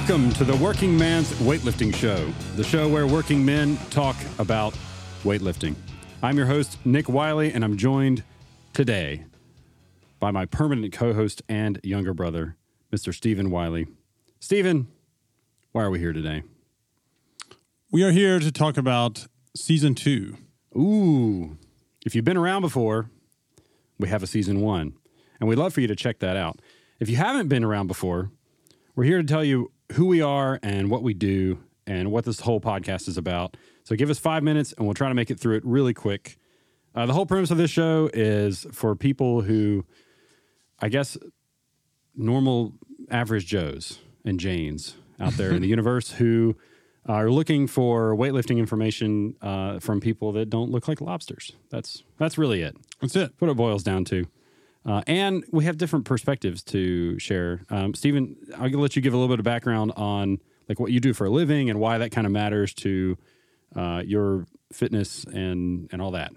Welcome to the Working Man's Weightlifting Show, the show where working men talk about weightlifting. I'm your host, Nick Wiley, and I'm joined today by my permanent co host and younger brother, Mr. Stephen Wiley. Stephen, why are we here today? We are here to talk about season two. Ooh, if you've been around before, we have a season one, and we'd love for you to check that out. If you haven't been around before, we're here to tell you who we are and what we do and what this whole podcast is about. So give us five minutes and we'll try to make it through it really quick. Uh, the whole premise of this show is for people who, I guess, normal average Joes and Janes out there in the universe who are looking for weightlifting information uh, from people that don't look like lobsters. That's that's really it. That's it. What it boils down to. Uh, and we have different perspectives to share. Um, Stephen, I'll let you give a little bit of background on like what you do for a living and why that kind of matters to uh, your fitness and and all that.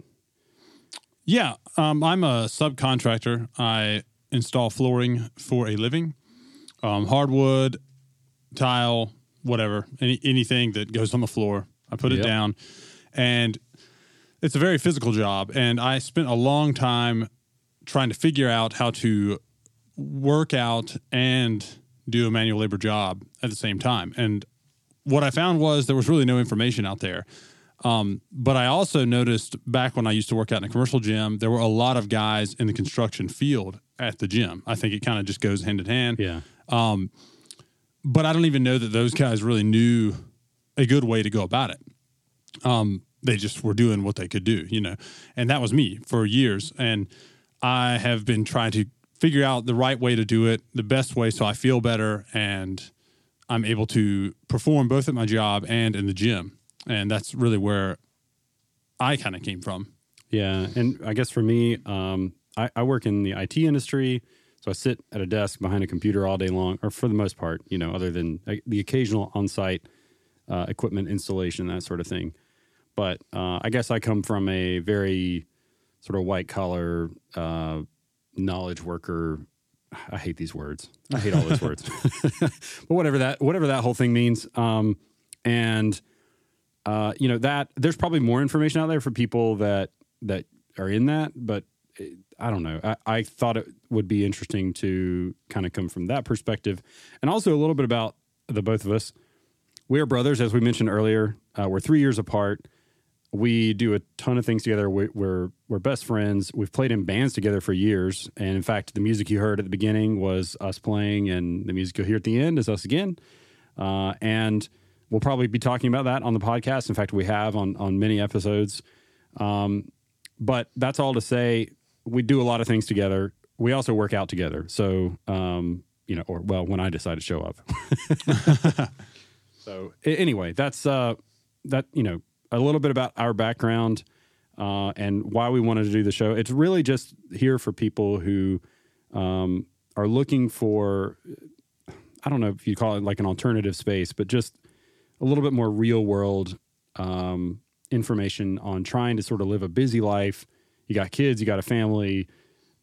Yeah, um, I'm a subcontractor. I install flooring for a living, um, hardwood, tile, whatever, any, anything that goes on the floor. I put Yep. it down, and it's a very physical job. And I spent a long time trying to figure out how to work out and do a manual labor job at the same time. And what I found was there was really no information out there. Um, but I also noticed back when I used to work out in a commercial gym, there were a lot of guys in the construction field at the gym. I think it kind of just goes hand in hand. Yeah. But I don't even know that those guys really knew a good way to go about it. Um, they just were doing what they could do, you know, and that was me for years. And I have been trying to figure out the right way to do it, the best way, so I feel better and I'm able to perform both at my job and in the gym. And that's really where I kind of came from. Yeah, and I guess for me, um, I, I work in the IT industry, so I sit at a desk behind a computer all day long, or for the most part, you know, other than the occasional on-site uh, equipment installation, that sort of thing. But uh, I guess I come from a very sort of white collar uh, knowledge worker. I hate these words. I hate all those words. but whatever that whatever that whole thing means. Um, and uh, you know that there's probably more information out there for people that that are in that, but it, I don't know. I, I thought it would be interesting to kind of come from that perspective, and also a little bit about the both of us. We are brothers, as we mentioned earlier. Uh, we're three years apart. We do a ton of things together. We, we're we're best friends. We've played in bands together for years, and in fact, the music you heard at the beginning was us playing, and the music you'll hear at the end is us again. Uh, and we'll probably be talking about that on the podcast. In fact, we have on on many episodes. Um, but that's all to say, we do a lot of things together. We also work out together. So, um, you know, or well, when I decide to show up. so anyway, that's uh, that you know a little bit about our background uh, and why we wanted to do the show. It's really just here for people who um, are looking for I don't know if you call it like an alternative space, but just a little bit more real world um, information on trying to sort of live a busy life. You got kids, you got a family,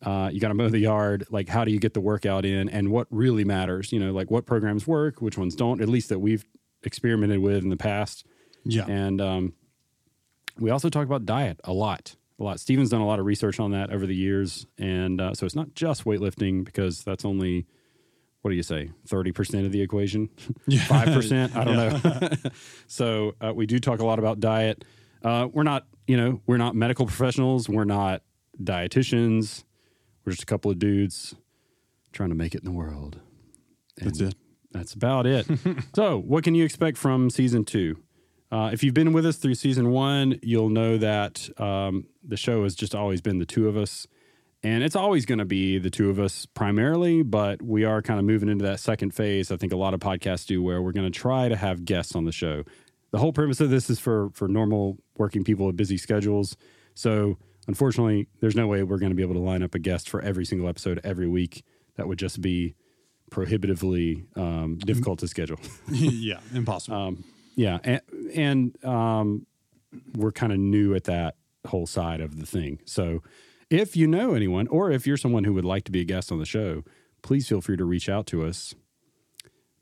uh, you got to mow the yard. Like, how do you get the workout in, and what really matters? You know, like what programs work, which ones don't. At least that we've experimented with in the past. Yeah. And um, we also talk about diet a lot. A lot. Steven's done a lot of research on that over the years, and uh, so it's not just weightlifting because that's only what do you say, thirty percent of the equation, five percent. I don't know. so uh, we do talk a lot about diet. Uh, we're not, you know, we're not medical professionals. We're not dietitians. We're just a couple of dudes trying to make it in the world. That's it. That's about it. so, what can you expect from season two? Uh, if you've been with us through season one, you'll know that um, the show has just always been the two of us. And it's always going to be the two of us primarily, but we are kind of moving into that second phase. I think a lot of podcasts do where we're going to try to have guests on the show. The whole premise of this is for for normal working people with busy schedules. So, unfortunately, there's no way we're going to be able to line up a guest for every single episode every week. That would just be prohibitively um, difficult to schedule. yeah. Impossible. Um, yeah, and, and um, we're kind of new at that whole side of the thing. So, if you know anyone, or if you're someone who would like to be a guest on the show, please feel free to reach out to us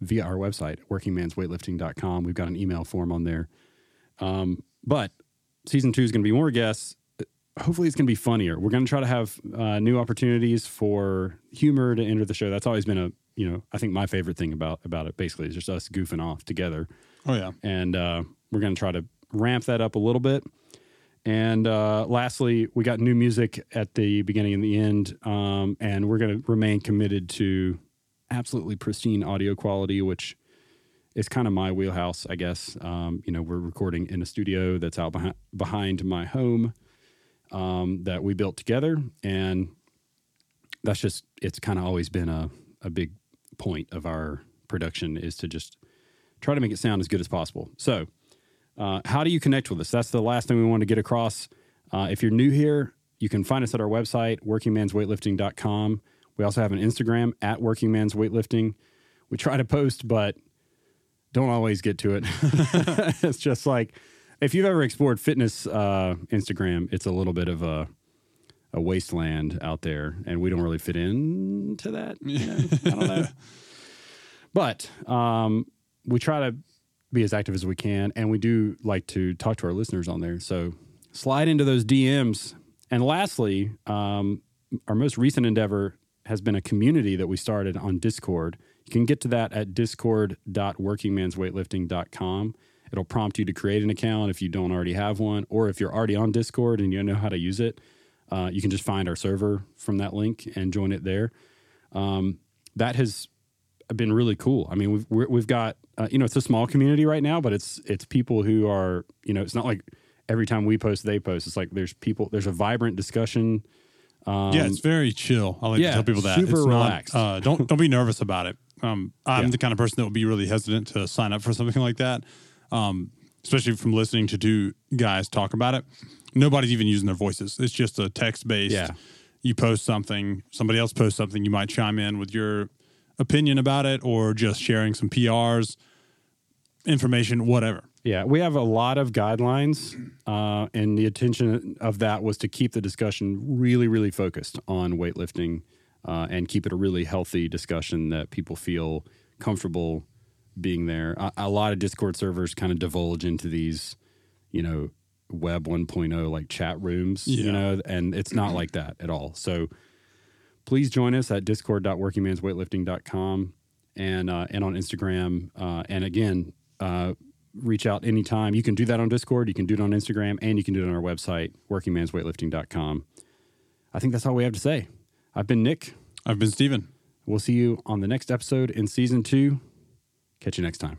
via our website, workingmansweightlifting.com. We've got an email form on there. Um, but season two is going to be more guests. Hopefully, it's going to be funnier. We're going to try to have uh, new opportunities for humor to enter the show. That's always been a, you know, I think my favorite thing about about it. Basically, is just us goofing off together, Oh yeah. and uh, we're going to try to ramp that up a little bit. And uh, lastly, we got new music at the beginning and the end, um, and we're going to remain committed to absolutely pristine audio quality, which is kind of my wheelhouse, I guess. Um, you know, we're recording in a studio that's out behind, behind my home um, that we built together, and that's just it's kind of always been a a big point of our production is to just try to make it sound as good as possible. So, uh, how do you connect with us? That's the last thing we want to get across. Uh, if you're new here, you can find us at our website, workingmansweightlifting.com. We also have an Instagram at workingmansweightlifting. We try to post, but don't always get to it. it's just like if you've ever explored fitness uh, Instagram, it's a little bit of a a wasteland out there, and we don't really fit into that. you know? I don't know, but um, we try to be as active as we can, and we do like to talk to our listeners on there. So slide into those DMs. And lastly, um, our most recent endeavor has been a community that we started on Discord. You can get to that at discord.workingmansweightlifting.com. It'll prompt you to create an account if you don't already have one, or if you're already on Discord and you know how to use it, uh, you can just find our server from that link and join it there. Um, that has been really cool. I mean, we've we're, we've got uh, you know it's a small community right now, but it's it's people who are you know it's not like every time we post they post. It's like there's people there's a vibrant discussion. Um, yeah, it's very chill. I like yeah, to tell people that. super It's not- relaxed. uh, don't don't be nervous about it. Um, I'm Yeah. the kind of person that would be really hesitant to sign up for something like that, um, especially from listening to two guys talk about it. Nobody's even using their voices. It's just a text based. Yeah. You post something, somebody else posts something. You might chime in with your opinion about it, or just sharing some PRs, information, whatever. Yeah, we have a lot of guidelines, uh, and the intention of that was to keep the discussion really, really focused on weightlifting uh, and keep it a really healthy discussion that people feel comfortable being there. A, a lot of Discord servers kind of divulge into these, you know, Web 1.0 like chat rooms, you know, and it's not like that at all. So please join us at discord.workingmansweightlifting.com and uh, and on Instagram. Uh, and again, uh, reach out anytime. You can do that on Discord, you can do it on Instagram, and you can do it on our website, workingmansweightlifting.com. I think that's all we have to say. I've been Nick. I've been Steven. We'll see you on the next episode in season two. Catch you next time.